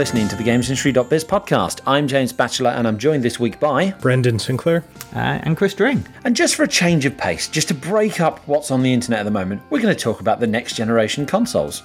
You're listening to the GamesIndustry.biz podcast. I'm James Batchelor, and I'm joined this week by Brendan Sinclair uh, and Chris Dring. And just for a change of pace, just to break up what's on the internet at the moment, we're going to talk about the next generation consoles.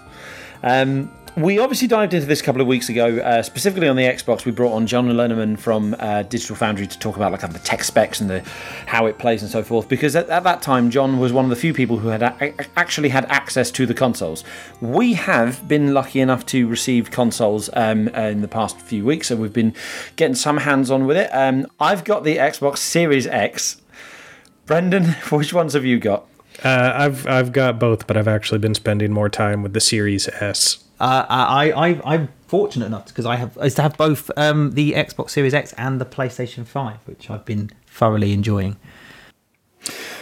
Um, we obviously dived into this a couple of weeks ago, uh, specifically on the Xbox. We brought on John Linneman from uh, Digital Foundry to talk about like the tech specs and the how it plays and so forth. Because at, at that time, John was one of the few people who had a- actually had access to the consoles. We have been lucky enough to receive consoles um, in the past few weeks, so we've been getting some hands on with it. Um, I've got the Xbox Series X. Brendan, which ones have you got? Uh, I've I've got both, but I've actually been spending more time with the Series S. Uh, I, I I'm fortunate enough because I have is to have both um, the Xbox Series X and the PlayStation Five, which I've been thoroughly enjoying.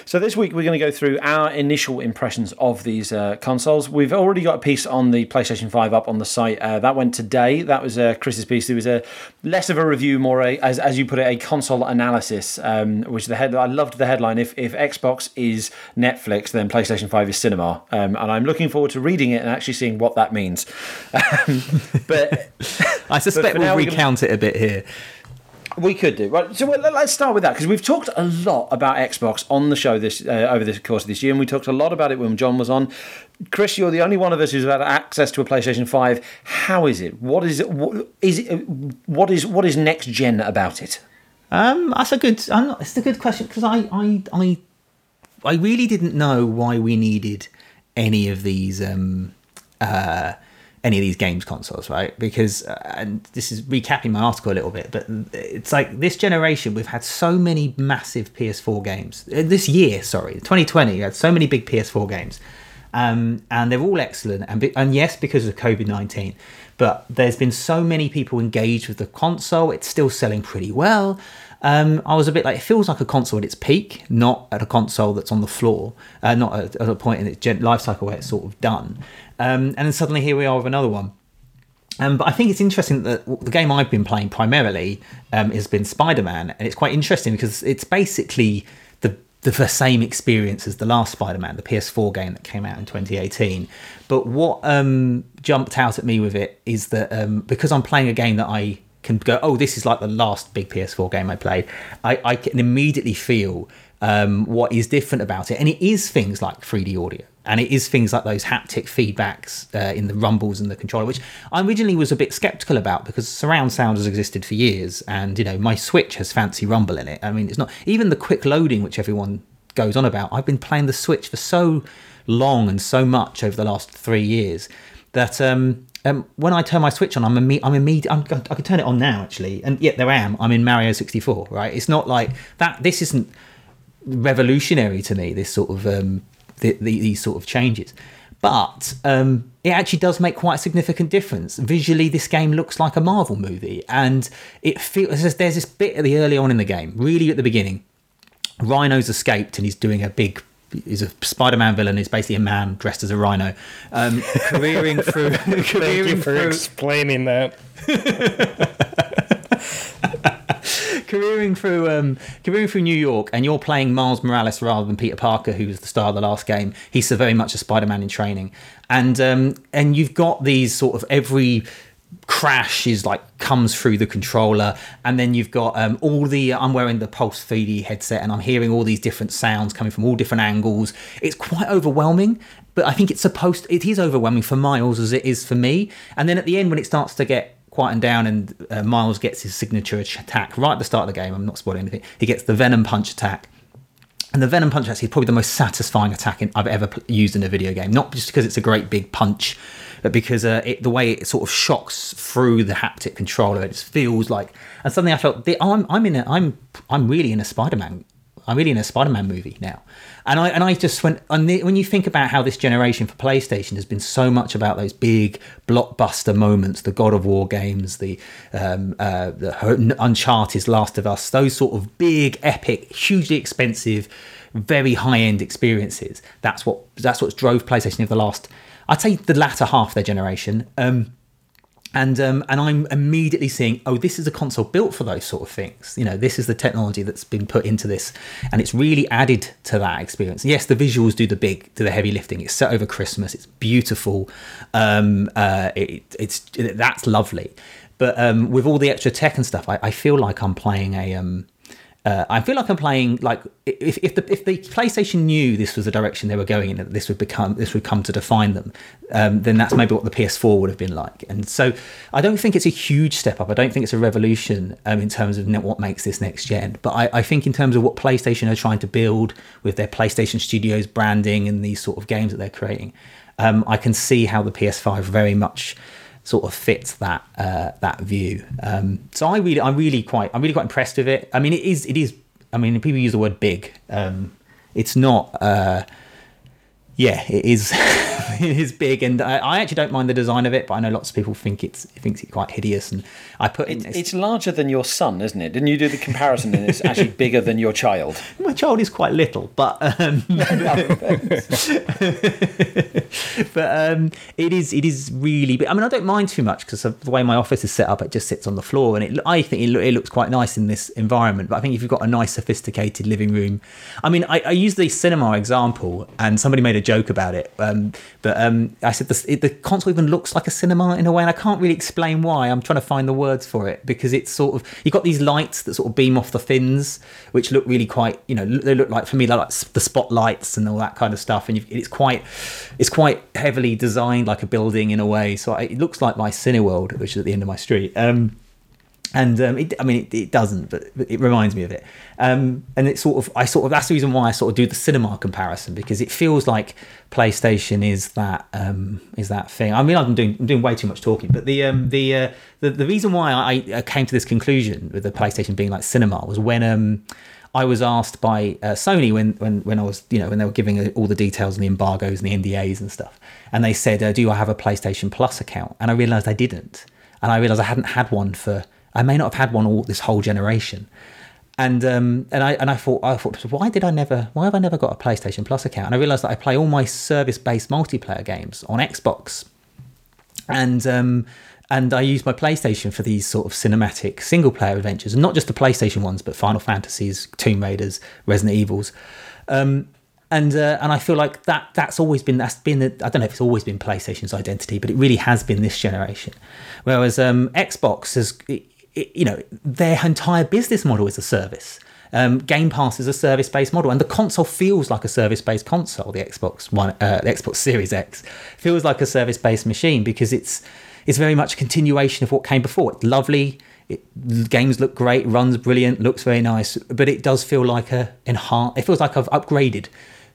So this week we're going to go through our initial impressions of these uh, consoles. We've already got a piece on the PlayStation 5 up on the site. Uh, that went today. That was uh, Chris's piece. It was a less of a review, more a, as, as you put it, a console analysis. Um, which the head I loved the headline. If if Xbox is Netflix, then PlayStation 5 is cinema. Um, and I'm looking forward to reading it and actually seeing what that means. Um, but I suspect but we'll recount gonna... it a bit here. We could do right. So let's start with that because we've talked a lot about Xbox on the show this uh, over the course of this year, and we talked a lot about it when John was on. Chris, you're the only one of us who's had access to a PlayStation Five. How is it? What is it? What is it? What is what is next gen about it? Um, that's a good. Not, it's a good question because I, I, I, I really didn't know why we needed any of these. Um, uh, any of these games consoles, right? Because, uh, and this is recapping my article a little bit, but it's like this generation, we've had so many massive PS4 games. Uh, this year, sorry, 2020, we had so many big PS4 games. Um, and they're all excellent. And, and yes, because of COVID 19, but there's been so many people engaged with the console. It's still selling pretty well. Um, I was a bit like, it feels like a console at its peak, not at a console that's on the floor, uh, not at, at, a point in its life cycle where it's sort of done. Um, and then suddenly here we are with another one. Um, but I think it's interesting that the game I've been playing primarily um, has been Spider Man, and it's quite interesting because it's basically the the same experience as the last Spider Man, the PS4 game that came out in 2018. But what um, jumped out at me with it is that um, because I'm playing a game that I can go, oh, this is like the last big PS4 game I played, I, I can immediately feel um, what is different about it. And it is things like 3D audio. And it is things like those haptic feedbacks uh, in the rumbles and the controller, which I originally was a bit skeptical about because surround sound has existed for years, and you know my Switch has fancy rumble in it. I mean, it's not even the quick loading which everyone goes on about. I've been playing the Switch for so long and so much over the last three years that um, um, when I turn my Switch on, I'm imme- I'm immediate. I'm, I can turn it on now actually, and yet there I am. I'm in Mario 64. Right? It's not like that. This isn't revolutionary to me. This sort of um, the, the, these sort of changes, but um, it actually does make quite a significant difference. Visually, this game looks like a Marvel movie, and it feels as there's this bit at the early on in the game, really at the beginning. Rhino's escaped and he's doing a big he's a Spider-Man villain. He's basically a man dressed as a rhino, um, careering through. careering Thank you for through, explaining that. careering through um, careering through New York, and you're playing Miles Morales rather than Peter Parker, who was the star of the last game. He's so very much a Spider-Man in training, and um, and you've got these sort of every crash is like comes through the controller. And then you've got um, all the i'm wearing the pulse 3d headset and i'm hearing all these different sounds coming from all different angles. It's quite overwhelming but i think it's supposed it is overwhelming for miles as it is for me. And then at the end when it starts to get quietened down and uh, miles gets his signature attack right at the start of the game i'm not spoiling anything he gets the venom punch attack and the Venom Punch actually is probably the most satisfying attack in, I've ever used in a video game. Not just because it's a great big punch but because uh, it, the way it sort of shocks through the haptic controller, it just feels like. And suddenly I felt I'm I'm in a I'm I'm really in a Spider-Man. I'm really in a Spider-Man movie now, and I and I just went. And the, when you think about how this generation for PlayStation has been so much about those big blockbuster moments, the God of War games, the um, uh, the Uncharted, Last of Us, those sort of big, epic, hugely expensive, very high-end experiences. That's what that's what drove PlayStation over the last I'd say the latter half of their generation. Um, and um, and I'm immediately seeing, oh, this is a console built for those sort of things. You know, this is the technology that's been put into this, and it's really added to that experience. Yes, the visuals do the big, do the heavy lifting. It's set over Christmas. It's beautiful. Um, uh, it, it's it, that's lovely. But um, with all the extra tech and stuff, I, I feel like I'm playing a um, uh, I feel like I'm playing like if, if the if the PlayStation knew this was the direction they were going in, that this would become this would come to define them, um, then that's maybe what the PS4 would have been like. And so I don't think it's a huge step up. I don't think it's a revolution um, in terms of what makes this next gen. But I, I think in terms of what PlayStation are trying to build with their PlayStation Studios branding and these sort of games that they're creating, um, I can see how the PS5 very much sort of fits that uh, that view. Um, so I really, I'm really quite, I'm really quite impressed with it. I mean, it is, it is. I mean, people use the word big. Um, it's not. Uh, yeah, it is. it is big, and I, I, actually don't mind the design of it, but I know lots of people think it's thinks it quite hideous. And I put in, it's, it's, larger than your son, isn't it? Didn't you do the comparison? and it's actually bigger than your child. My child is quite little, but um, but um, it is it is really. Big. I mean, I don't mind too much because the way my office is set up, it just sits on the floor, and it I think it, it looks quite nice in this environment. But I think if you've got a nice, sophisticated living room, I mean, I, I use the cinema example, and somebody made a joke about it. Um, but um, I said the, the console even looks like a cinema in a way, and I can't really explain why. I'm trying to find the words for it because it's sort of you've got these lights that sort of beam off the fins, which look really quite, you know, they look like for me like the spotlights and all that kind of stuff, and it's quite, it's quite heavily designed like a building in a way. So it looks like my Cineworld, which is at the end of my street. Um, and um, it, I mean, it, it, doesn't, but it reminds me of it. Um, and it's sort of, I sort of, that's the reason why I sort of do the cinema comparison because it feels like PlayStation is that um, is that thing. I mean, I'm doing I'm doing way too much talking, but the um, the, uh, the the reason why I, I, came to this conclusion with the PlayStation being like cinema was when um, I was asked by uh, Sony when, when when I was you know when they were giving all the details and the embargoes and the NDAs and stuff, and they said, uh, "Do I have a PlayStation Plus account?" And I realised I didn't, and I realised I hadn't had one for I may not have had one all this whole generation. And um, and I and I thought I thought why did I never why have I never got a PlayStation Plus account? And I realised that I play all my service based multiplayer games on Xbox, and um, and I use my PlayStation for these sort of cinematic single player adventures, and not just the PlayStation ones, but Final Fantasies, Tomb Raiders, Resident Evils. Um, and uh, and I feel like that that's always been that's been the, I don't know if it's always been PlayStation's identity, but it really has been this generation. Whereas um, Xbox has you know, their entire business model is a service. Um, Game Pass is a service-based model, and the console feels like a service-based console. The Xbox One, uh, the Xbox Series X, feels like a service-based machine because it's it's very much a continuation of what came before. It's lovely. It, games look great, runs brilliant, looks very nice, but it does feel like a enhanced. It feels like I've upgraded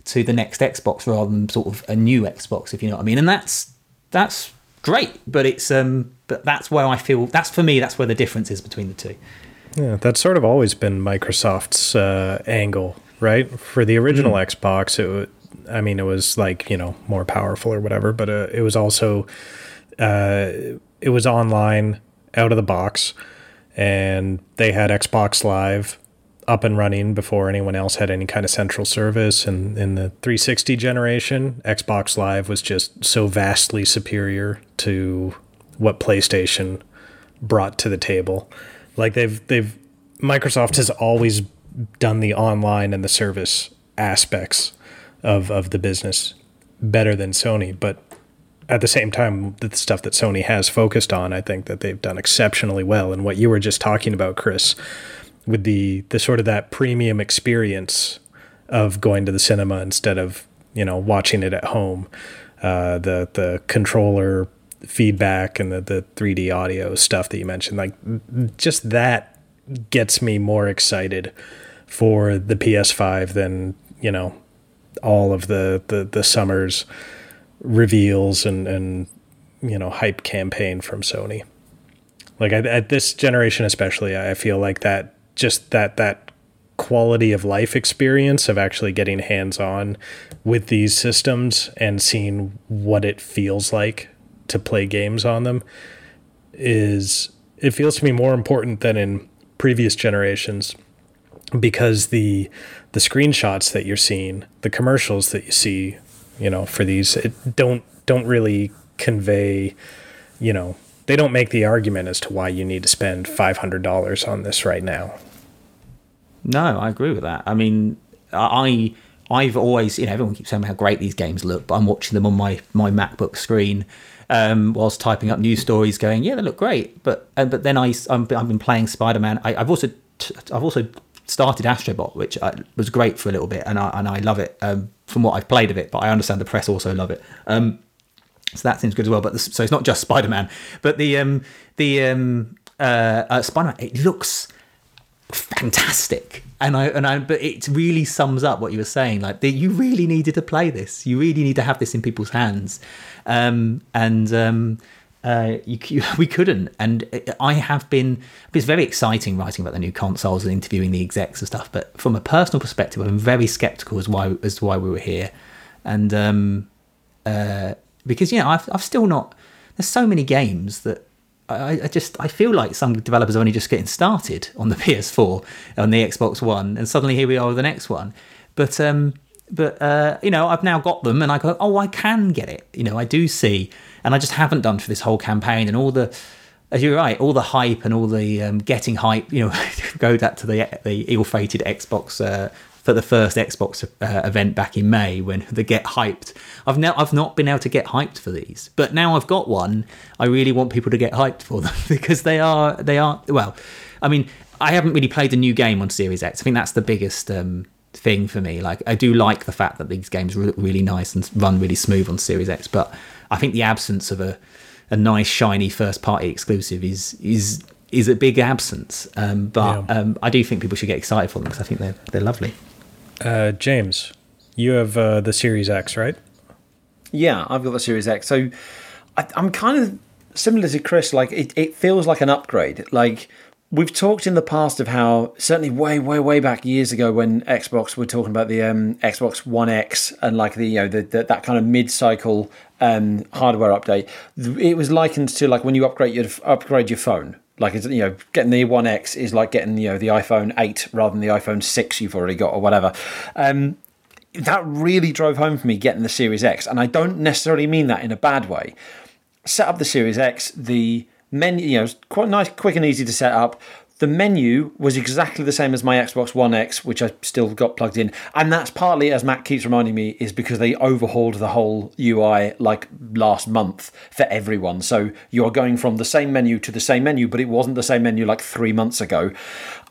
to the next Xbox rather than sort of a new Xbox, if you know what I mean. And that's that's great, but it's um, but that's where I feel that's for me that's where the difference is between the two. Yeah, that's sort of always been Microsoft's uh, angle, right? For the original mm. Xbox, it I mean, it was like you know more powerful or whatever, but uh, it was also uh, it was online out of the box, and they had Xbox Live up and running before anyone else had any kind of central service. And in the 360 generation, Xbox Live was just so vastly superior to what PlayStation brought to the table. Like they've they've Microsoft has always done the online and the service aspects of of the business better than Sony, but at the same time, the stuff that Sony has focused on, I think that they've done exceptionally well. And what you were just talking about, Chris, with the the sort of that premium experience of going to the cinema instead of you know watching it at home. Uh, the the controller feedback and the the 3D audio stuff that you mentioned, like just that gets me more excited for the PS5 than you know all of the the, the summer's reveals and and you know hype campaign from Sony. Like at, at this generation especially, I feel like that just that that quality of life experience of actually getting hands on with these systems and seeing what it feels like to play games on them is it feels to me more important than in previous generations because the the screenshots that you're seeing, the commercials that you see, you know, for these it don't don't really convey, you know, they don't make the argument as to why you need to spend five hundred dollars on this right now. No, I agree with that. I mean, I I've always you know everyone keeps saying how great these games look, but I'm watching them on my my MacBook screen um, whilst typing up news stories, going, yeah, they look great. But uh, but then I I'm, I've been playing Spider Man. I've also t- I've also started Astrobot, which uh, was great for a little bit, and I and I love it um, from what I've played of it. But I understand the press also love it. Um, so that seems good as well. But the, so it's not just Spider Man, but the um, the um, uh, uh, Spider Man. It looks fantastic. And i and i but it really sums up what you were saying like the, you really needed to play this. You really need to have this in people's hands. Um, and um, uh, you, you, we couldn't. And i have been it's very exciting writing about the new consoles and interviewing the execs and stuff but from a personal perspective i'm very skeptical as why as to why we were here. And um, uh, because you know I've, I've still not there's so many games that I, I, just I feel like some developers are only just getting started on the PS4 on the Xbox One, and suddenly here we are with the next one. But um, but uh, you know I've now got them, and I go, oh, I can get it. You know, I do see, and I just haven't done for this whole campaign, and all the as you're right, all the hype and all the um, getting hype. You know, go back to the the ill-fated Xbox uh, for the first Xbox uh, event back in May when the get hyped. I've now I've not been able to get hyped for these, but now I've got one. I really want people to get hyped for them because they are they are well. I mean, I haven't really played a new game on Series X. I think that's the biggest um, thing for me. Like, I do like the fact that these games look really nice and run really smooth on Series X, but I think the absence of a a nice shiny first party exclusive is is is a big absence. Um, but yeah. um, I do think people should get excited for them because I think they're they're lovely. Uh, James, you have uh, the Series X, right? Yeah, I've got the Series X. So I, am kind of similar to Chris. Like it, it feels like an upgrade. Like we've talked in the past of how certainly way, way, way back years ago when Xbox were talking about the um, Xbox One X and like the you know the, the that kind of mid-cycle um, hardware update. It was likened to like when you upgrade your upgrade your phone like it's you know getting the One X is like getting you know the iPhone eight rather than the iPhone six you've already got or whatever. Um, that really drove home for me getting the Series X, and I don't necessarily mean that in a bad way. Set up the Series X, the menu, you know, quite nice, quick and easy to set up. The menu was exactly the same as my Xbox One X, which I still got plugged in. And that's partly, as Matt keeps reminding me, is because they overhauled the whole UI like last month for everyone. So you're going from the same menu to the same menu, but it wasn't the same menu like three months ago.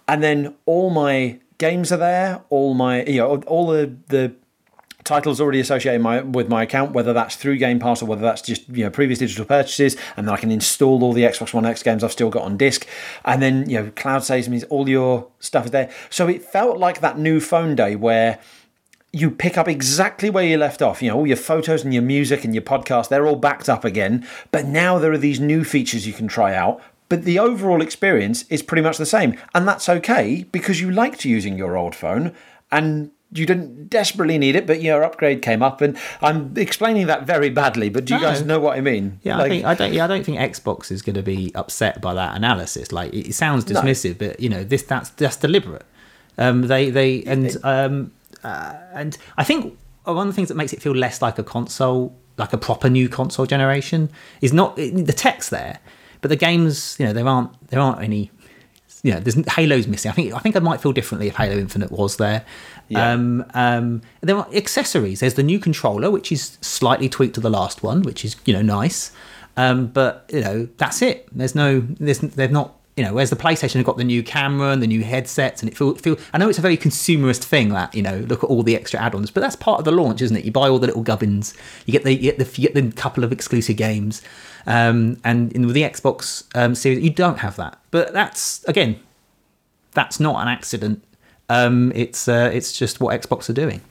And then all my games are there, all my, you know, all the, the titles already associated my, with my account, whether that's through Game Pass or whether that's just you know previous digital purchases, and then I can install all the Xbox One X games I've still got on disc, and then you know cloud saves means all your stuff is there. So it felt like that new phone day where you pick up exactly where you left off. You know, all your photos and your music and your podcast, they're all backed up again. But now there are these new features you can try out. But the overall experience is pretty much the same. And that's okay because you liked using your old phone and you didn't desperately need it, but your upgrade came up, and I'm explaining that very badly. But do you no. guys know what I mean? Yeah, like, I, think, I don't. Yeah, I don't think Xbox is going to be upset by that analysis. Like it sounds dismissive, no. but you know this that's just deliberate. Um, they they and um, uh, and I think one of the things that makes it feel less like a console, like a proper new console generation, is not the text there, but the games. You know, there aren't there aren't any you know, there's Halo's missing. I think I think I might feel differently if Halo Infinite was there. Um, um, there are accessories. There's the new controller, which is slightly tweaked to the last one, which is you know nice. Um, but you know that's it. There's no. There's they've not. You know, whereas the PlayStation have got the new camera and the new headsets, and it feel feel. I know it's a very consumerist thing that you know look at all the extra add-ons, but that's part of the launch, isn't it? You buy all the little gubbins, you get the you get the, you get the couple of exclusive games, um, and in, with the Xbox um, series, you don't have that. But that's again, that's not an accident. Um, it's uh, it's just what Xbox are doing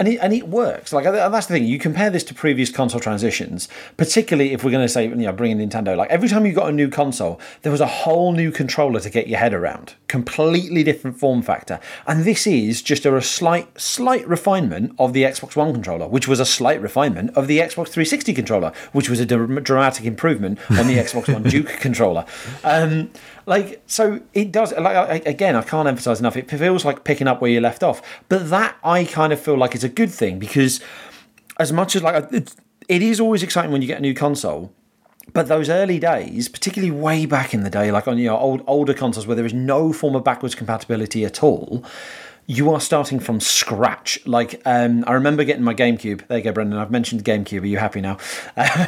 and it, and it works. Like that's the thing. You compare this to previous console transitions, particularly if we're going to say, you know, bringing Nintendo. Like every time you got a new console, there was a whole new controller to get your head around, completely different form factor. And this is just a, a slight, slight refinement of the Xbox One controller, which was a slight refinement of the Xbox 360 controller, which was a dramatic improvement on the Xbox One Duke controller. Um, like so, it does. Like again, I can't emphasize enough. It feels like picking up where you left off, but that I kind of feel like it's a good thing because as much as like it, is always exciting when you get a new console. but those early days, particularly way back in the day, like on you know old older consoles where there is no form of backwards compatibility at all, you are starting from scratch. Like um, I remember getting my GameCube. There you go, Brendan. I've mentioned GameCube. Are you happy now?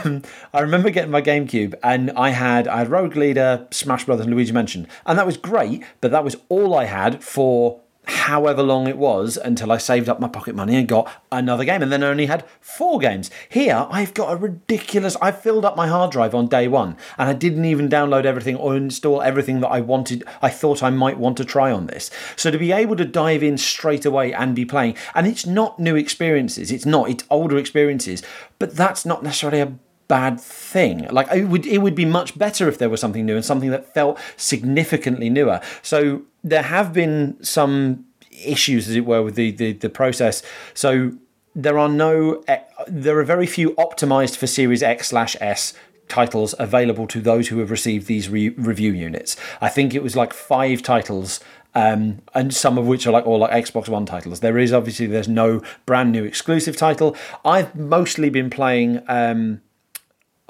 Um, I remember getting my GameCube, and I had I had Rogue Leader, Smash Brothers, and Luigi Mansion, and that was great. But that was all I had for however long it was until I saved up my pocket money and got another game, and then I only had four games. Here, I've got a ridiculous. I filled up my hard drive on day one, and I didn't even download everything or install everything that I wanted. I thought I might want to try on this. So to be able to dive in straight away and be playing, and it's not new experiences. It's not. It's older experiences, but that's not necessarily a bad thing. Like it would it would be much better if there was something new and something that felt significantly newer. So there have been some issues, as it were, with the the, the process. So there are no there are very few optimized for Series X slash S titles available to those who have received these re- review units. I think it was like five titles um, and some of which are like all like Xbox One titles. There is obviously there's no brand new exclusive title. I've mostly been playing. Um,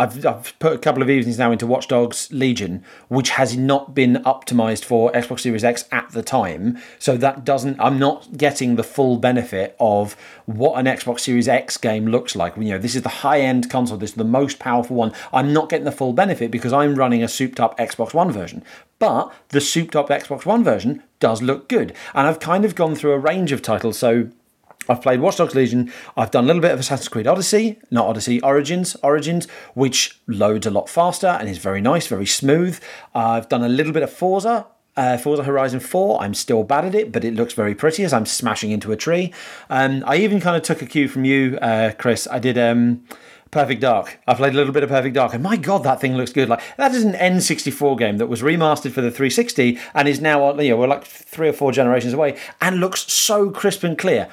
I've, I've put a couple of evenings now into Watch Dogs Legion, which has not been optimized for Xbox Series X at the time. So that doesn't, I'm not getting the full benefit of what an Xbox Series X game looks like. You know, this is the high end console, this is the most powerful one. I'm not getting the full benefit because I'm running a souped up Xbox One version. But the souped up Xbox One version does look good. And I've kind of gone through a range of titles. So I've played Watch Dogs Legion. I've done a little bit of Assassin's Creed Odyssey, not Odyssey, Origins, Origins, which loads a lot faster and is very nice, very smooth. I've done a little bit of Forza, uh, Forza Horizon 4, I'm still bad at it, but it looks very pretty as I'm smashing into a tree. Um, I even kind of took a cue from you, uh, Chris. I did um, Perfect Dark. I played a little bit of Perfect Dark, and my god, that thing looks good. Like that is an N64 game that was remastered for the 360 and is now, you know, we're like three or four generations away, and looks so crisp and clear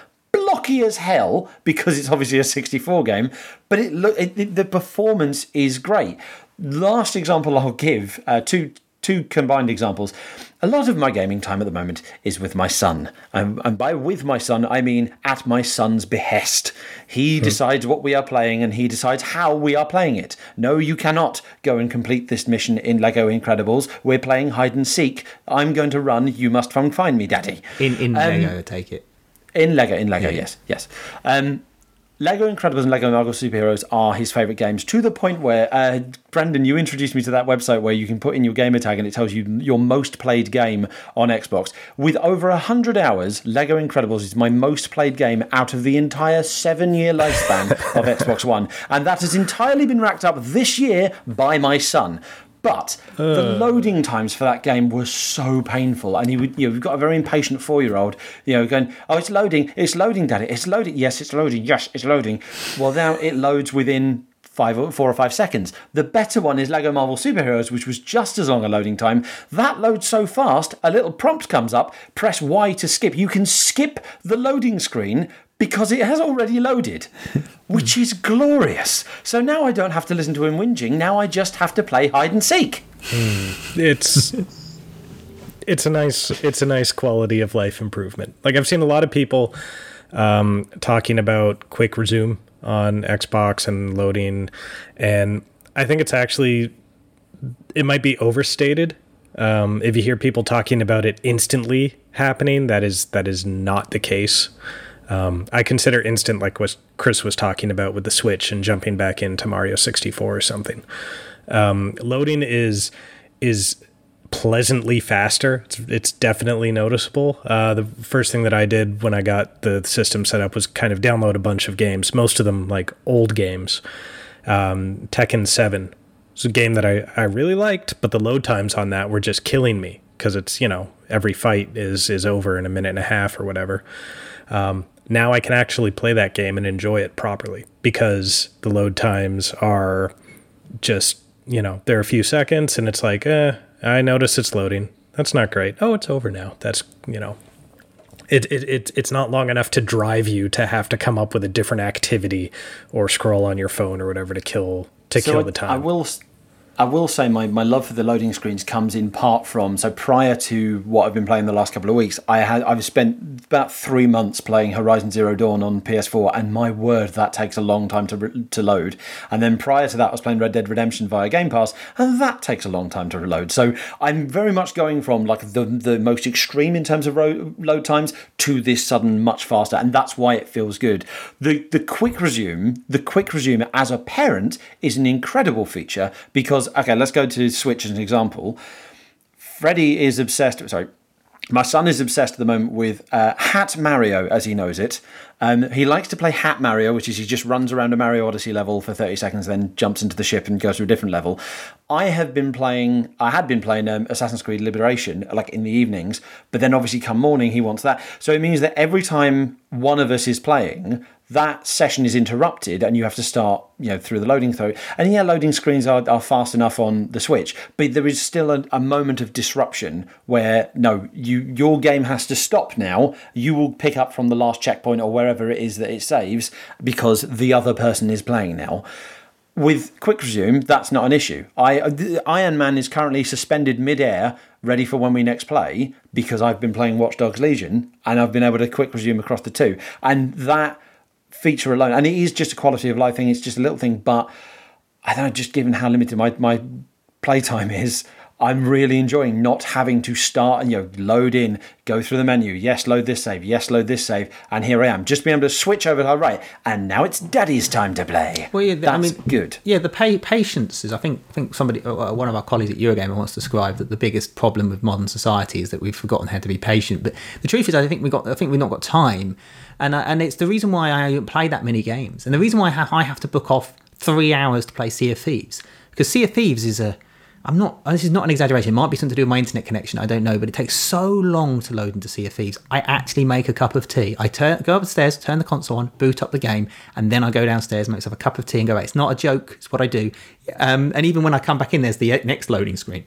blocky as hell because it's obviously a 64 game, but it look it, it, the performance is great. Last example I'll give uh, two two combined examples. A lot of my gaming time at the moment is with my son, and, and by with my son I mean at my son's behest. He hmm. decides what we are playing, and he decides how we are playing it. No, you cannot go and complete this mission in Lego Incredibles. We're playing hide and seek. I'm going to run. You must come find me, Daddy. In in um, Lego, take it. In Lego, in Lego, yeah. yes, yes. Um, Lego Incredibles and Lego Marvel Superheroes are his favourite games to the point where, uh, Brendan, you introduced me to that website where you can put in your gamer tag and it tells you your most played game on Xbox. With over 100 hours, Lego Incredibles is my most played game out of the entire seven year lifespan of Xbox One. And that has entirely been racked up this year by my son. But uh. the loading times for that game were so painful, and you would, you know, you've got a very impatient four-year-old, you know, going, "Oh, it's loading, it's loading, Daddy, it's loading. Yes, it's loading. Yes, it's loading." Well, now it loads within five or four or five seconds. The better one is Lego Marvel Superheroes, which was just as long a loading time. That loads so fast, a little prompt comes up. Press Y to skip. You can skip the loading screen because it has already loaded, which is glorious. So now I don't have to listen to him whinging. Now I just have to play hide and seek. Hmm. It's it's a nice it's a nice quality of life improvement. Like I've seen a lot of people um, talking about quick resume on Xbox and loading, and I think it's actually it might be overstated. Um, if you hear people talking about it instantly happening, that is that is not the case. Um, I consider instant like what Chris was talking about with the Switch and jumping back into Mario 64 or something. Um, loading is is pleasantly faster. It's, it's definitely noticeable. Uh, the first thing that I did when I got the system set up was kind of download a bunch of games, most of them like old games. Um, Tekken 7 was a game that I, I really liked, but the load times on that were just killing me because it's, you know, every fight is, is over in a minute and a half or whatever. Um, now I can actually play that game and enjoy it properly because the load times are just, you know, they're a few seconds and it's like, eh, I notice it's loading. That's not great. Oh, it's over now. That's, you know, it, it, it, it's not long enough to drive you to have to come up with a different activity or scroll on your phone or whatever to kill to so kill the time. I will I will say my, my love for the loading screens comes in part from so prior to what I've been playing the last couple of weeks, I had I've spent about three months playing Horizon Zero Dawn on PS4, and my word, that takes a long time to to load. And then prior to that, I was playing Red Dead Redemption via Game Pass, and that takes a long time to reload. So I'm very much going from like the the most extreme in terms of ro- load times to this sudden much faster, and that's why it feels good. The the quick resume, the quick resume as a parent is an incredible feature because okay, let's go to Switch as an example. Freddie is obsessed. Sorry, my son is obsessed at the moment with uh, Hat Mario, as he knows it. Um, he likes to play Hat Mario, which is he just runs around a Mario Odyssey level for 30 seconds, then jumps into the ship and goes to a different level. I have been playing, I had been playing um, Assassin's Creed Liberation, like in the evenings, but then obviously come morning, he wants that. So it means that every time one of us is playing, that session is interrupted and you have to start you know through the loading through and yeah loading screens are, are fast enough on the switch but there is still a, a, moment of disruption where no you your game has to stop now. You will pick up from the last checkpoint or wherever it is that it saves because the other person is playing now. With quick resume that's not an issue. I iron man is currently suspended mid-air ready for when we next play because i've been playing watch dogs legion and i've been able to quick resume across the two. And that feature alone, and it is just a quality of life thing. It's just a little thing, but I don't know. Just given how limited my my playtime is, I'm really enjoying not having to start and you know load in, go through the menu. Yes, load this save. Yes, load this save. And here I am, just being able to switch over. All right, and now it's Daddy's time to play. Well, yeah, that's I mean, good. Yeah, the pay, patience is. I think. I think somebody, uh, one of our colleagues at Eurogamer, once described that the biggest problem with modern society is that we've forgotten how to be patient. But the truth is, I think we got. I think we've not got time and uh, and it's the reason why I don't play that many games, and the reason why I have, I have to book off three hours to play Sea of Thieves because Sea of Thieves is a I'm not. This is not an exaggeration. It might be something to do with my internet connection. I don't know, but it takes so long to load into Sea of Thieves. I actually make a cup of tea. I turn, go upstairs, turn the console on, boot up the game, and then I go downstairs, make myself a cup of tea, and go. It's not a joke. It's what I do. Um, and even when I come back in, there's the next loading screen,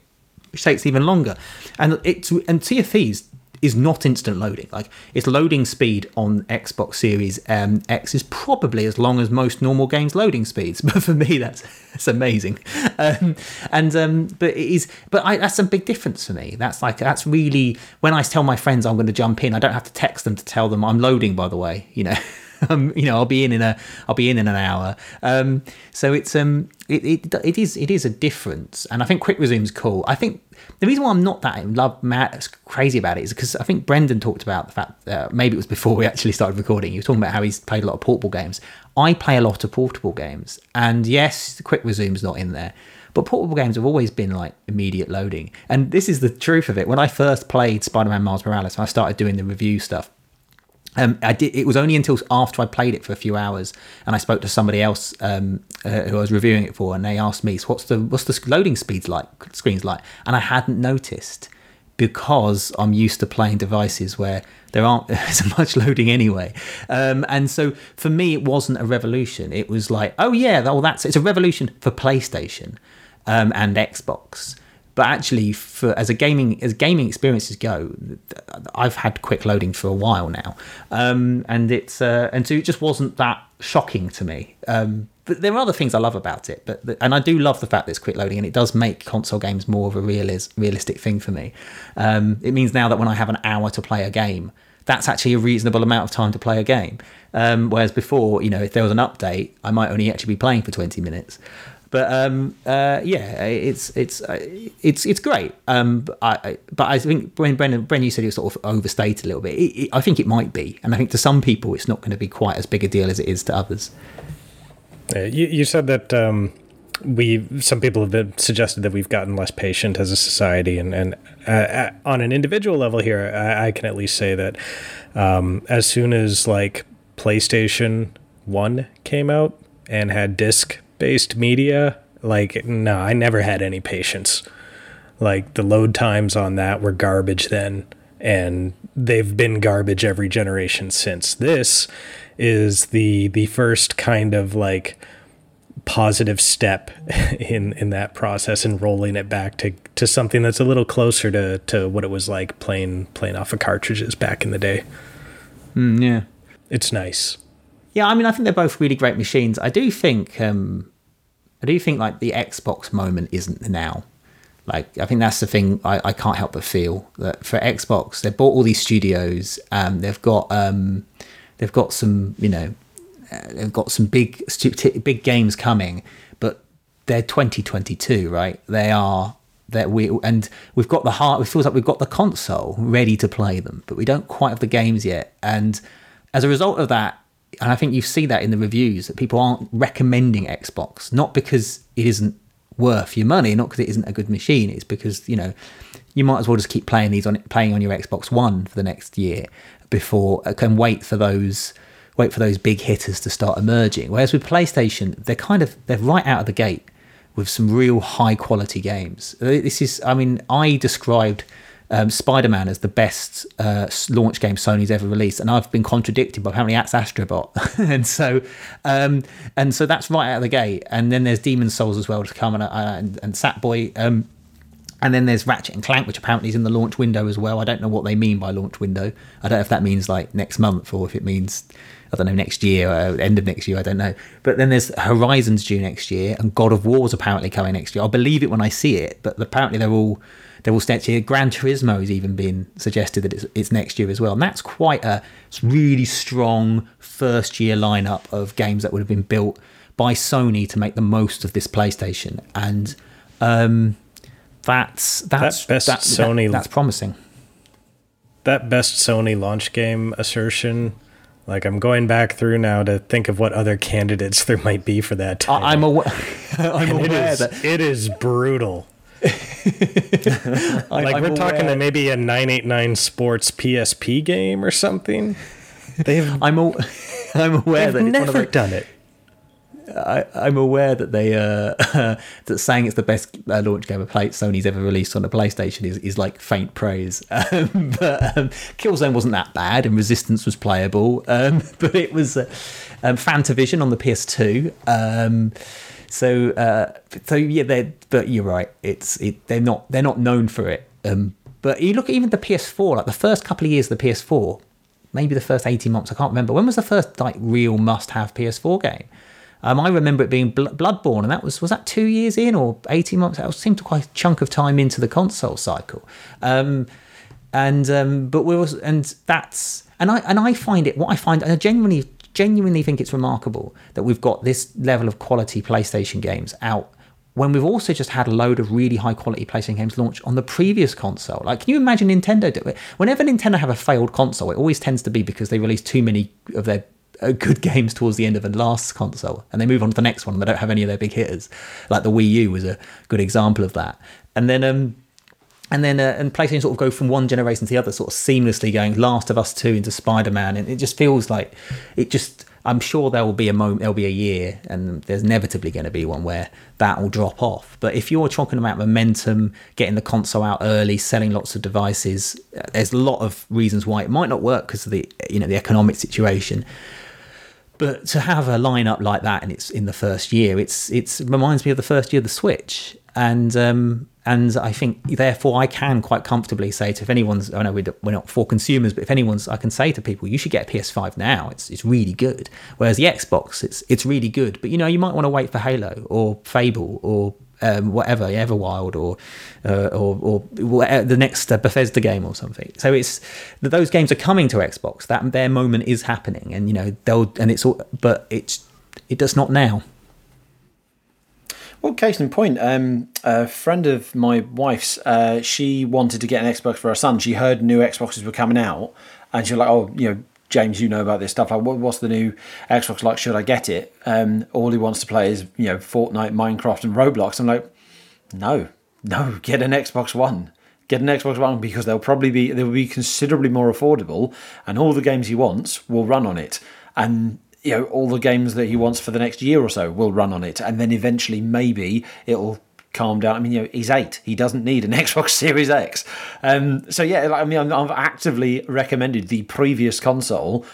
which takes even longer. And it's and Sea of Thieves is not instant loading. Like its loading speed on Xbox Series um, X is probably as long as most normal games loading speeds. But for me, that's that's amazing. Um, and um, but it is, but I, that's a big difference for me. That's like that's really when I tell my friends I'm going to jump in, I don't have to text them to tell them I'm loading. By the way, you know. Um, you know, I'll be in in a, I'll be in in an hour. Um, so it's um, it, it it is it is a difference, and I think quick resume's cool. I think the reason why I'm not that love mad crazy about it is because I think Brendan talked about the fact that maybe it was before we actually started recording. He was talking about how he's played a lot of portable games. I play a lot of portable games, and yes, the quick resume's not in there. But portable games have always been like immediate loading. And this is the truth of it. When I first played Spider Man Miles Morales, I started doing the review stuff. Um, I did. It was only until after I played it for a few hours, and I spoke to somebody else um, uh, who I was reviewing it for, and they asked me, so "What's the what's the loading speeds like? Screens like?" And I hadn't noticed because I'm used to playing devices where there aren't so much loading anyway. Um, and so for me, it wasn't a revolution. It was like, oh yeah, well that's it's a revolution for PlayStation um, and Xbox but actually for as a gaming as gaming experiences go i've had quick loading for a while now. Um, and it's uh, and so it just wasn't that shocking to me. Um, but there are other things i love about it but and i do love the fact that it's quick loading and it does make console games more of a realis, realistic thing for me. Um, it means now that when i have an hour to play a game that's actually a reasonable amount of time to play a game. Um, whereas before you know if there was an update i might only actually be playing for 20 minutes but um, uh, yeah, it's it's uh, it's it's great. Um, but I, but I think when Brendan, Brendan, you said it was sort of overstated a little bit. It, it, I think it might be, and I think to some people it's not going to be quite as big a deal as it is to others. Yeah, you, you said that um, we some people have been suggested that we've gotten less patient as a society, and and uh, on an individual level here, I, I can at least say that um, as soon as like PlayStation One came out and had disc based media, like, no, I never had any patience. Like, the load times on that were garbage then, and they've been garbage every generation since. This is the the first kind of like positive step in in that process and rolling it back to to something that's a little closer to to what it was like playing playing off of cartridges back in the day. Mm, yeah, it's nice. Yeah, I mean, I think they're both really great machines. I do think um, I do think like the Xbox moment isn't now. Like I think that's the thing I, I can't help but feel that for Xbox they bought all these studios. Um, they've got um, they've got some you know uh, they've got some big big games coming, but they're 2022, right? They are that we and we've got the heart. It feels like we've got the console ready to play them, but we don't quite have the games yet. And as a result of that, and I think you see that in the reviews that people aren't recommending Xbox, not because it isn't worth your money, not because it isn't a good machine. It's because you know you might as well just keep playing these on playing on your Xbox One for the next year before uh, can wait for those wait for those big hitters to start emerging. Whereas with PlayStation, they're kind of they're right out of the gate with some real high quality games. Uh, This is, I mean, I described um, Spider Man as the best uh, launch game Sony's ever released, and I've been contradicted, but apparently that's Astrobot, and so um, and so that's right out of the gate. And then there's Demon's Souls as well to come, and uh, and, and Sackboy. Um, and then there's Ratchet and Clank, which apparently is in the launch window as well. I don't know what they mean by launch window. I don't know if that means like next month or if it means I don't know next year, or end of next year. I don't know. But then there's Horizons due next year, and God of War's apparently coming next year. I'll believe it when I see it, but apparently they're all they're all next year. Gran Turismo has even been suggested that it's, it's next year as well, and that's quite a really strong first year lineup of games that would have been built by Sony to make the most of this PlayStation and. Um, that's that's best that- Sony- that's promising. that best Sony launch game assertion. Like I'm going back through now to think of what other candidates there might be for that. Title. I'm aware. I'm aware is that it is brutal. I, Like I'm we're talking to maybe a 989 Sports PSP game or something. They've, I'm aw- I'm aware that it's never done it. I, I'm aware that they uh, that saying it's the best uh, launch game of play Sony's ever released on a PlayStation is, is like faint praise. Um, but um, Killzone wasn't that bad, and Resistance was playable. Um, but it was uh, um, Fantavision on the PS2. So uh, so yeah, they but you're right. It's it they're not they're not known for it. Um, but you look at even the PS4, like the first couple of years of the PS4, maybe the first 18 months, I can't remember. When was the first like real must-have PS4 game? Um, I remember it being Bl- Bloodborne, and that was was that two years in or eighteen months? That seemed to quite a chunk of time into the console cycle. Um, and um, but we was and that's and I and I find it what I find I genuinely genuinely think it's remarkable that we've got this level of quality PlayStation games out when we've also just had a load of really high quality PlayStation games launch on the previous console. Like, can you imagine Nintendo do it? Whenever Nintendo have a failed console, it always tends to be because they release too many of their uh, good games towards the end of the last console and they move on to the next one and they don't have any of their big hitters. Like the Wii U was a good example of that. And then, um, and then uh, and PlayStation sort of go from one generation to the other, sort of seamlessly going Last of Us Two into Spider Man, and it just feels like it just. I'm sure there will be a moment, there'll be a year, and there's inevitably going to be one where that will drop off. But if you're talking about momentum, getting the console out early, selling lots of devices, uh, there's a lot of reasons why it might not work because of the you know the economic situation. But to have a lineup like that and it's in the first year, it's it's it reminds me of the first year of the Switch, and um, and I think therefore I can quite comfortably say to if anyone's I know we're not for consumers, but if anyone's I can say to people you should get a PS5 now. It's it's really good. Whereas the Xbox, it's it's really good, but you know you might want to wait for Halo or Fable or um, whatever, Everwild or uh, or, or the next uh, Bethesda game or something. So it's those games are coming to Xbox. That their moment is happening, and you know they'll and it's all, but it's it does not now. Well, case in point, um, a friend of my wife's, uh, she wanted to get an Xbox for her son. She heard new Xboxes were coming out, and she was like, "Oh, you know, James, you know about this stuff. Like, what, what's the new Xbox like? Should I get it?" Um, all he wants to play is you know Fortnite, Minecraft, and Roblox. I'm like, no, no, get an Xbox One. Get an Xbox One because they'll probably be they will be considerably more affordable, and all the games he wants will run on it. And you know all the games that he wants for the next year or so will run on it, and then eventually maybe it'll calm down. I mean, you know, he's eight; he doesn't need an Xbox Series X. Um, so yeah, like, I mean, I've actively recommended the previous console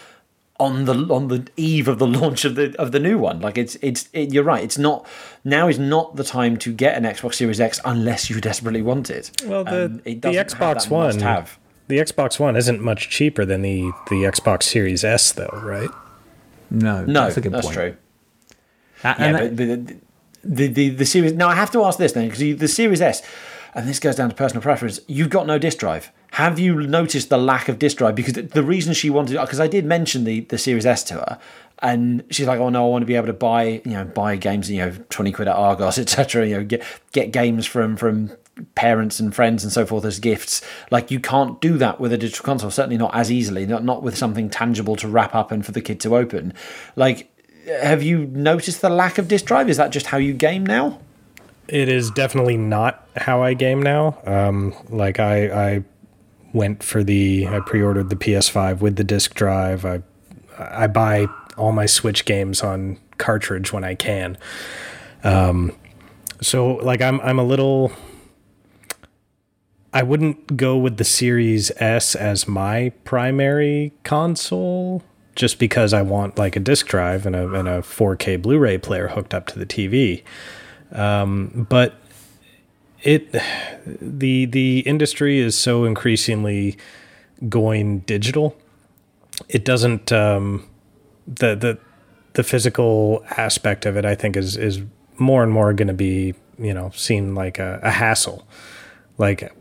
on the on the eve of the launch of the of the new one. Like it's it's it, you're right. It's not now is not the time to get an Xbox Series X unless you desperately want it. Well, the Um, it the have Xbox One, must-have. the Xbox One isn't much cheaper than the the Xbox Series S, though, right? No, No, that's a good that's point. true. Yeah, that- but, but the, the the series. Now I have to ask this then because the Series S, and this goes down to personal preference. You've got no disk drive. Have you noticed the lack of disk drive? Because the reason she wanted, because I did mention the the Series S to her, and she's like, "Oh no, I want to be able to buy, you know, buy games, you know, twenty quid at Argos, etc. You know, get get games from from parents and friends and so forth as gifts. Like you can't do that with a digital console. Certainly not as easily. Not not with something tangible to wrap up and for the kid to open. Like, have you noticed the lack of disk drive? Is that just how you game now? It is definitely not how I game now. Um, like I, I went for the I pre-ordered the PS5 with the disc drive. I I buy all my Switch games on cartridge when I can. Um, so like I'm I'm a little I wouldn't go with the Series S as my primary console just because I want like a disc drive and a and a 4K Blu-ray player hooked up to the TV. Um, but it the the industry is so increasingly going digital. It doesn't um, the the the physical aspect of it. I think is is more and more going to be you know seen like a, a hassle. Like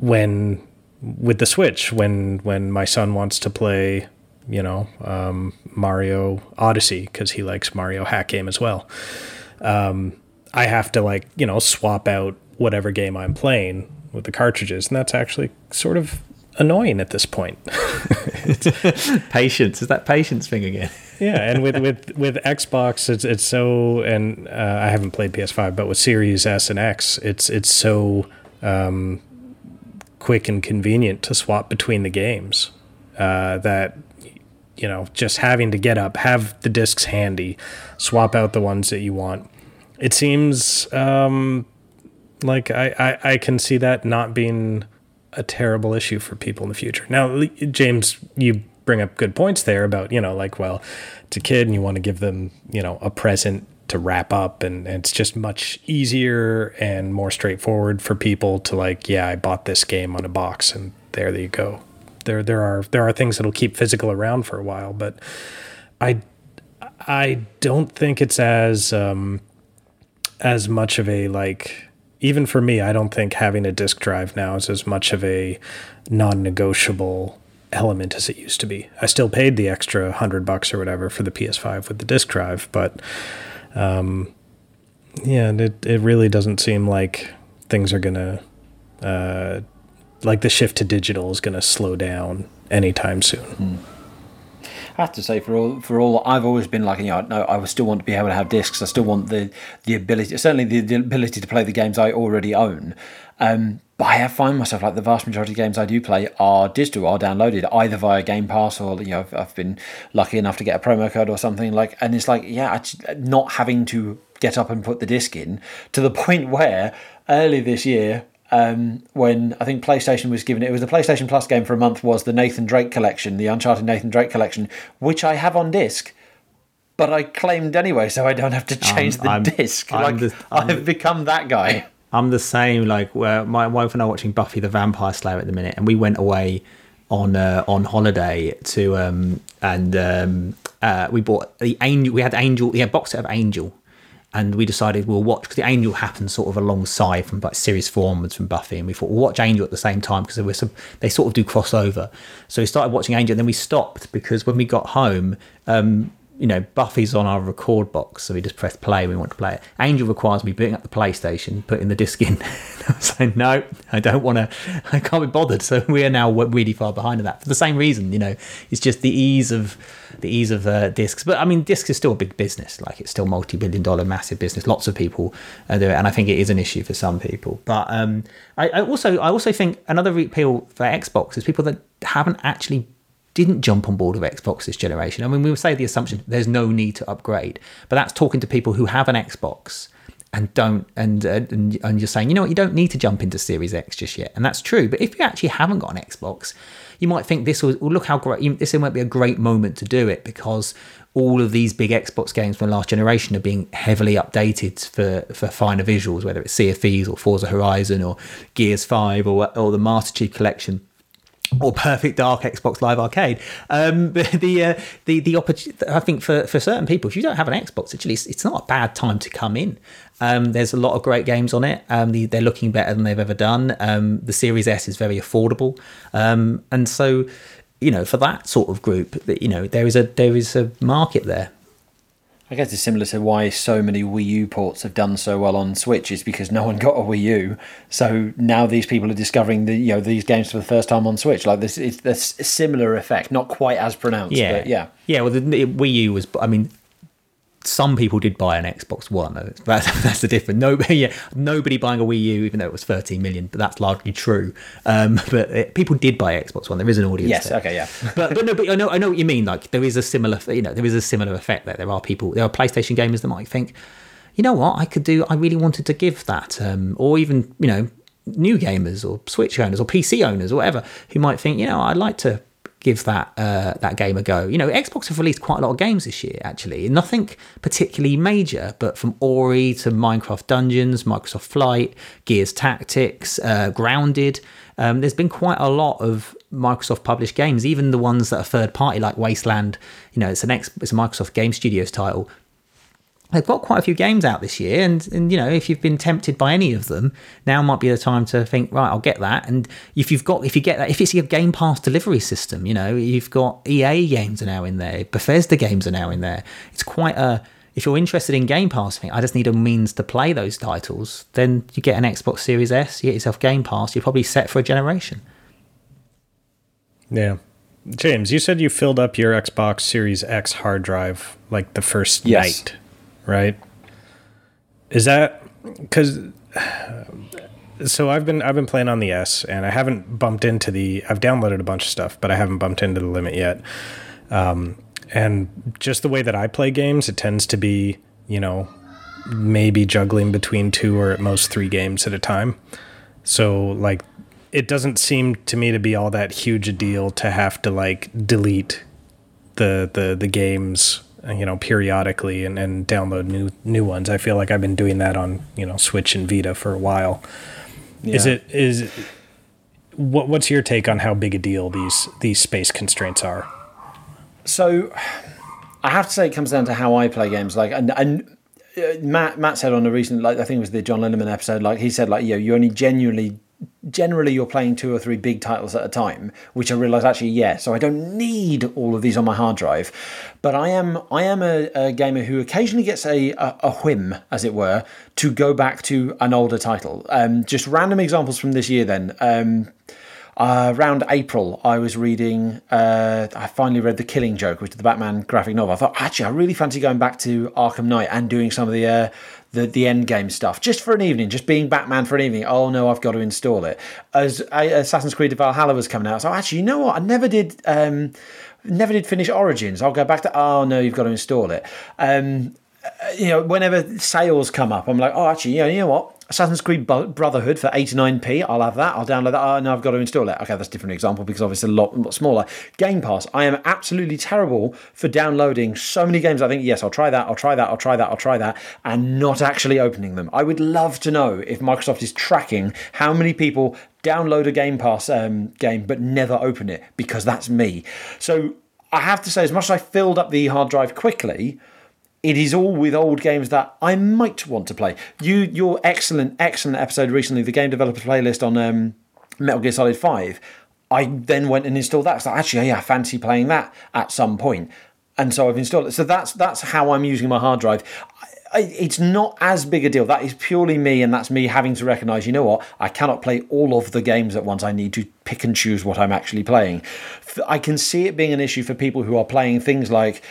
when with the Switch, when when my son wants to play, you know, um, Mario Odyssey because he likes Mario Hack Game as well. Um, I have to like you know swap out whatever game I'm playing with the cartridges, and that's actually sort of annoying at this point. patience is that patience thing again. yeah, and with with with Xbox, it's it's so, and uh, I haven't played PS5, but with Series S and X, it's it's so um, quick and convenient to swap between the games uh, that you know just having to get up, have the discs handy, swap out the ones that you want. It seems um, like I, I, I can see that not being a terrible issue for people in the future. Now, James, you bring up good points there about, you know, like, well, it's a kid and you want to give them, you know, a present to wrap up and, and, it's just much easier and more straightforward for people to like, yeah, I bought this game on a box and there you go. There there are there are things that'll keep physical around for a while, but I I don't think it's as um as much of a like even for me, I don't think having a disk drive now is as much of a non-negotiable element as it used to be. I still paid the extra hundred bucks or whatever for the PS5 with the disk drive, but um, yeah, it it really doesn't seem like things are gonna uh, like the shift to digital is gonna slow down anytime soon. Mm. I have to say, for all for all, I've always been like, you know, no, I still want to be able to have discs. I still want the the ability, certainly the, the ability to play the games I already own. Um, but I find myself like the vast majority of games I do play are digital, are downloaded either via Game Pass or you know I've, I've been lucky enough to get a promo code or something like. And it's like, yeah, not having to get up and put the disc in to the point where early this year um, when I think PlayStation was given it was the PlayStation Plus game for a month was the Nathan Drake collection, the Uncharted Nathan Drake collection, which I have on disc, but I claimed anyway, so I don't have to change um, the I'm, disc. I'm like the, I've the, become that guy. I'm the same. Like where my wife and I are watching Buffy the Vampire Slayer at the minute, and we went away on uh, on holiday to um, and um, uh, we bought the angel. We had Angel. Had box set of Angel and we decided we'll watch because the Angel happens sort of alongside from like series four onwards from Buffy, and we thought we'll watch Angel at the same time because they, they sort of do crossover. So we started watching Angel, and then we stopped because when we got home, um, you know, Buffy's on our record box, so we just press play. We want to play it. Angel requires me booting up the PlayStation, putting the disc in. I was saying, no, I don't want to. I can't be bothered. So we are now really far behind in that for the same reason. You know, it's just the ease of the ease of uh, discs. But I mean, discs is still a big business. Like it's still multi-billion-dollar, massive business. Lots of people uh, do it, and I think it is an issue for some people. But um, I, I also, I also think another appeal for Xbox is people that haven't actually didn't jump on board with Xbox this generation. I mean, we would say the assumption there's no need to upgrade, but that's talking to people who have an Xbox and don't and, uh, and and you're saying you know what you don't need to jump into Series X just yet, and that's true. But if you actually haven't got an Xbox, you might think this will well, oh, look how great this might be a great moment to do it because all of these big Xbox games from the last generation are being heavily updated for, for finer visuals, whether it's Sea or Forza Horizon or Gears 5 or, or the Master Chief Collection or Perfect Dark Xbox Live Arcade. Um, the the uh, the, the opportunity. I think for, for certain people, if you don't have an Xbox, actually, it's, it's not a bad time to come in. Um, there's a lot of great games on it. Um, the, they're looking better than they've ever done. Um, the Series S is very affordable, um, and so you know for that sort of group, that you know there is a there is a market there. I guess it's similar to why so many Wii U ports have done so well on Switch is because no one got a Wii U. So now these people are discovering the you know these games for the first time on Switch. Like this, it's a similar effect, not quite as pronounced. Yeah, but yeah, yeah. Well, the, the Wii U was. I mean, some people did buy an Xbox One. That's, that's the difference. Nobody, yeah, nobody buying a Wii U, even though it was 13 million, but that's largely true. Um, but it, people did buy Xbox One. There is an audience. Yes. there. Okay. Yeah. but but no, but I know I know what you mean. Like there is a similar, you know, there is a similar effect there. There are people, there are PlayStation gamers that might think, you know what, I could do. I really wanted to give that, um, or even you know, new gamers or Switch owners or PC owners or whatever who might think, you know, I'd like to give that uh, that game a go. You know, Xbox have released quite a lot of games this year, actually. Nothing particularly major, but from Ori to Minecraft Dungeons, Microsoft Flight, Gears Tactics, uh, Grounded. Um, there's been quite a lot of Microsoft published games, even the ones that are third party, like Wasteland. You know, it's an ex- it's a Microsoft Game Studios title they've got quite a few games out this year and, and you know if you've been tempted by any of them now might be the time to think right i'll get that and if you've got if you get that if it's a game pass delivery system you know you've got ea games are now in there bethesda games are now in there it's quite a if you're interested in game pass think i just need a means to play those titles then you get an xbox series s you get yourself game pass you're probably set for a generation Yeah. James, you said you filled up your Xbox Series X hard drive like the first Yes. night, right? Is that cuz so I've been I've been playing on the S and I haven't bumped into the I've downloaded a bunch of stuff, but I haven't bumped into the limit yet. Um and just the way that I play games, it tends to be, you know, maybe juggling between two or at most three games at a time. So like it doesn't seem to me to be all that huge a deal to have to like delete the the the games you know periodically and, and download new new ones. I feel like I've been doing that on you know Switch and Vita for a while. Is it is what what's your take on how big a deal these these space constraints are? So, I have to say, it comes down to how I play games. Like, and and uh, Matt Matt said on a recent, like I think it was the John Linneman episode, like he said, like you know, you only genuinely, generally, you're playing two or three big titles at a time. Which I realised actually, yeah. So I don't need all of these on my hard drive, but I am I am a, a gamer who occasionally gets a, a a whim, as it were, to go back to an older title. Um, just random examples from this year, then. Um, uh, around April, I was reading. Uh, I finally read The Killing Joke, which is the Batman graphic novel. I thought, actually, I really fancy going back to Arkham Knight and doing some of the uh, the the end game stuff just for an evening, just being Batman for an evening. Oh no, I've got to install it. As uh, Assassin's Creed Valhalla was coming out, so actually, you know what? I never did. Um, never did finish Origins. I'll go back to. Oh no, you've got to install it. Um, you know, whenever sales come up, I'm like, oh, actually, you know, you know what? Assassin's Creed Brotherhood for 89p. I'll have that. I'll download that. Oh, no, I've got to install it. Okay, that's a different example because obviously a lot, lot smaller. Game Pass. I am absolutely terrible for downloading so many games. I think, yes, I'll try that. I'll try that. I'll try that. I'll try that. And not actually opening them. I would love to know if Microsoft is tracking how many people download a Game Pass um, game but never open it because that's me. So I have to say, as much as I filled up the hard drive quickly, it is all with old games that I might want to play. You, your excellent, excellent episode recently, the game developer playlist on um, Metal Gear Solid Five. I then went and installed that. So actually, yeah, I fancy playing that at some point, and so I've installed it. So that's that's how I'm using my hard drive. I, it's not as big a deal. That is purely me, and that's me having to recognise. You know what? I cannot play all of the games at once. I need to pick and choose what I'm actually playing. I can see it being an issue for people who are playing things like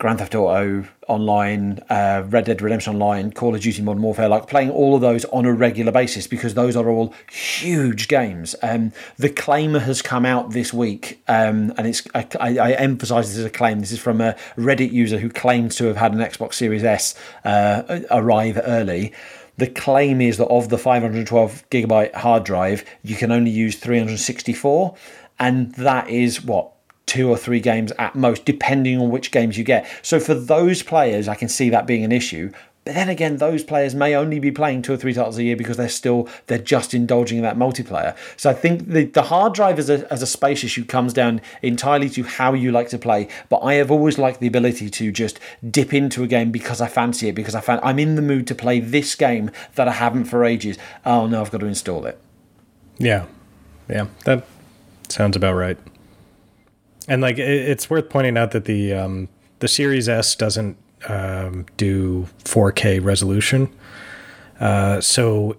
Grand Theft Auto Online, uh, Red Dead Redemption Online, Call of Duty Modern Warfare, like playing all of those on a regular basis because those are all huge games. Um, the claim has come out this week, um, and it's I, I, emphasise this as a claim. This is from a Reddit user who claims to have had an Xbox Series S uh, arrive early. The claim is that of the 512 gigabyte hard drive, you can only use 364, and that is what two or three games at most, depending on which games you get. So for those players, I can see that being an issue. But then again, those players may only be playing two or three titles a year because they're still they're just indulging in that multiplayer. So I think the, the hard drive as a, as a space issue comes down entirely to how you like to play. But I have always liked the ability to just dip into a game because I fancy it, because I fan, I'm in the mood to play this game that I haven't for ages. Oh no, I've got to install it. Yeah, yeah, that sounds about right. And like, it, it's worth pointing out that the um, the Series S doesn't um, do 4K resolution, uh, so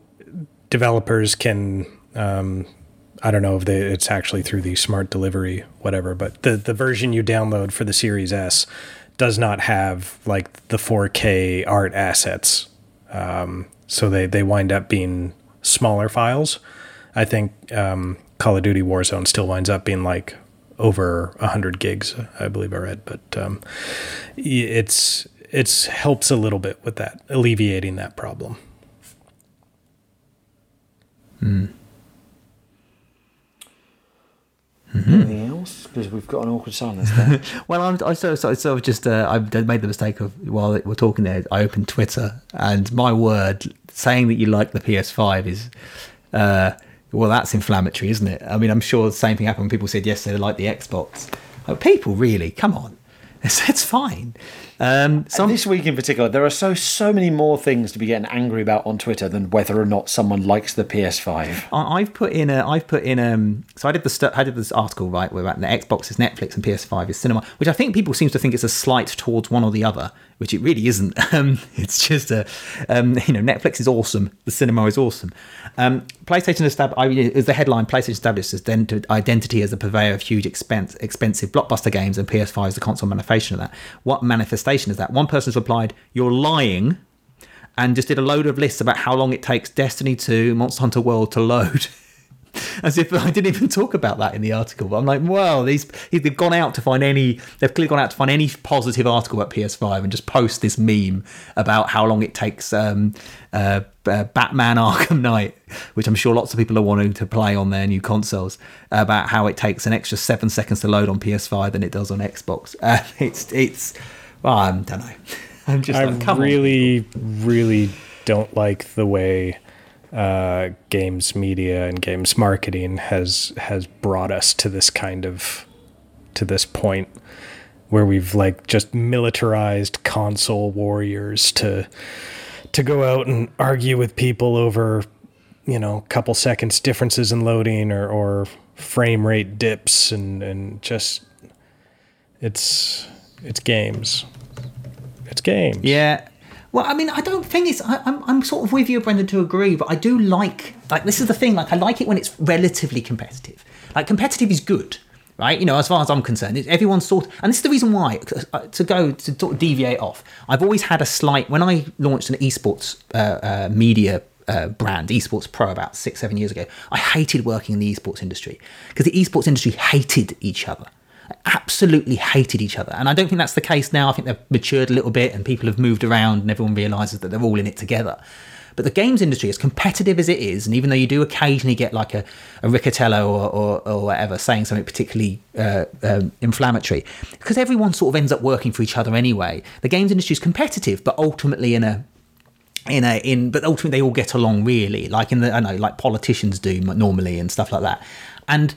developers can. Um, I don't know if they, it's actually through the smart delivery, whatever, but the, the version you download for the Series S does not have like the 4K art assets. Um, so they, they wind up being smaller files. I think um, Call of Duty Warzone still winds up being like over 100 gigs, I believe I read, but um, it's it's helps a little bit with that, alleviating that problem. Hmm. Mm-hmm. Anything else? Because we've got an awkward silence there. well, I'm, I sort of, sort of just uh, I made the mistake of while we're talking there, I opened Twitter, and my word, saying that you like the PS5 is, uh, well, that's inflammatory, isn't it? I mean, I'm sure the same thing happened when people said yesterday they like the Xbox. Like, people really, come on, it's, it's fine. Um, some, this week in particular, there are so so many more things to be getting angry about on Twitter than whether or not someone likes the PS5. I've put in a, I've put in um, so I did the st- I did this article right where the Xbox is Netflix and PS5 is cinema, which I think people seem to think it's a slight towards one or the other, which it really isn't. Um, it's just a, um, you know, Netflix is awesome, the cinema is awesome. Um, PlayStation established, I mean, is the headline. PlayStation established identity as a purveyor of huge, expense, expensive blockbuster games, and PS5 is the console manifestation of that. What manifestation is that? One person's replied, "You're lying." And just did a load of lists about how long it takes Destiny 2, Monster Hunter World to load. as if I didn't even talk about that in the article. But I'm like, well, these they've gone out to find any, they've clearly gone out to find any positive article about PS5 and just post this meme about how long it takes um, uh, uh, Batman Arkham Knight, which I'm sure lots of people are wanting to play on their new consoles, about how it takes an extra seven seconds to load on PS5 than it does on Xbox. Uh, it's it's, well, I don't know. I'm just, I like, really, on, really don't like the way uh, games media and games marketing has has brought us to this kind of to this point where we've like just militarized console warriors to to go out and argue with people over you know a couple seconds differences in loading or, or frame rate dips and and just it's it's games. It's games. Yeah well, I mean, I don't think it's. I, am I'm, I'm sort of with you, Brendan, to agree, but I do like like this is the thing. Like, I like it when it's relatively competitive. Like, competitive is good, right? You know, as far as I'm concerned, everyone's sort. And this is the reason why uh, to go to sort of deviate off. I've always had a slight when I launched an esports uh, uh, media uh, brand, Esports Pro, about six, seven years ago. I hated working in the esports industry because the esports industry hated each other absolutely hated each other. And I don't think that's the case now. I think they've matured a little bit and people have moved around and everyone realizes that they're all in it together. But the games industry, as competitive as it is, and even though you do occasionally get like a, a Riccitiello or, or, or whatever saying something particularly uh, um, inflammatory, because everyone sort of ends up working for each other anyway. The games industry is competitive, but ultimately in a in a in but ultimately they all get along really like in the i know like politicians do normally and stuff like that and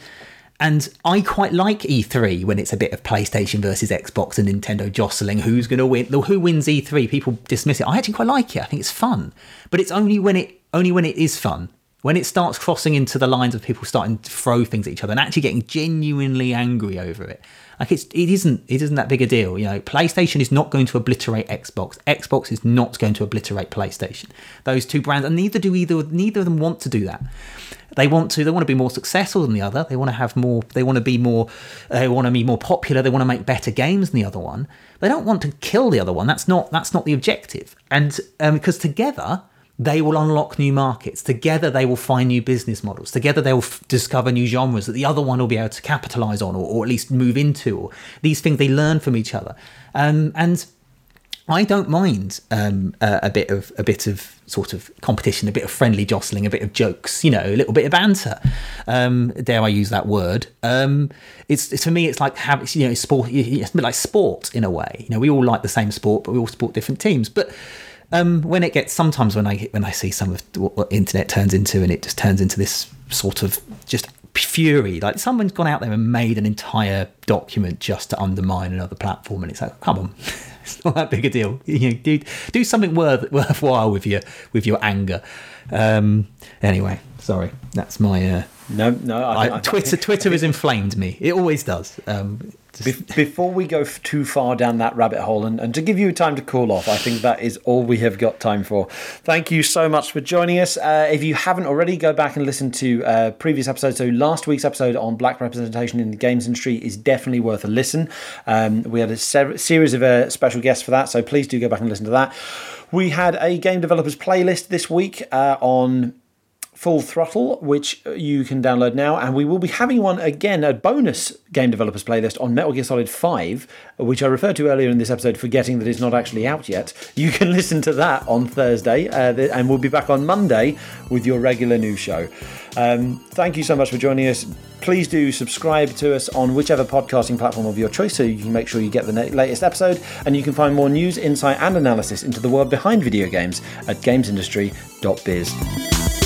and I quite like E3 when it's a bit of PlayStation versus Xbox and Nintendo jostling. Who's going to win? Who wins E3? People dismiss it. I actually quite like it. I think it's fun, but it's only when it only when it is fun. When it starts crossing into the lines of people starting to throw things at each other and actually getting genuinely angry over it, like it's it isn't it isn't that big a deal. You know, PlayStation is not going to obliterate Xbox. Xbox is not going to obliterate PlayStation. Those two brands, and neither do either. Neither of them want to do that. They want to. They want to be more successful than the other. They want to have more. They want to be more. They want to be more popular. They want to make better games than the other one. They don't want to kill the other one. That's not. That's not the objective. And um, because together they will unlock new markets. Together, they will find new business models. Together, they will f- discover new genres that the other one will be able to capitalize on or, or at least move into. Or these things they learn from each other. Um, and I don't mind um, a, bit of a bit of sort of competition, a bit of friendly jostling, a bit of jokes, you know, a little bit of banter. Um, dare I use that word? Um, it's, for me, it's like having you know sport. It's like sport in a way. You know, we all like the same sport, but we all support different teams. But um, when it gets sometimes when I when I see some of what, internet turns into, and it just turns into this sort of just fury. Like someone's gone out there and made an entire document just to undermine another platform, and it's like, come on, it's not that big a deal. You know, do do something worth worthwhile with your with your anger. Um, anyway, sorry, that's my. Uh, No, no. I, I, I- Twitter Twitter has inflamed me. It always does. Um, just- Be- Before we go too far down that rabbit hole and, and to give you time to cool off, I think that is all we have got time for. Thank you so much for joining us. Uh, if you haven't already, go back and listen to uh, previous episodes. So, last week's episode on black representation in the games industry is definitely worth a listen. Um, we had a ser- series of uh, special guests for that, so please do go back and listen to that. We had a game developers playlist this week uh, on Full Throttle, which you can download now, and we will be having one again, a bonus game developers playlist on Metal Gear Solid 5, which I referred to earlier in this episode, forgetting that it's not actually out yet. You can listen to that on Thursday, uh, and we'll be back on Monday with your regular new show. Um, thank you so much for joining us. Please do subscribe to us on whichever podcasting platform of your choice so you can make sure you get the latest episode, and you can find more news, insight, and analysis into the world behind video games at gamesindustry.biz.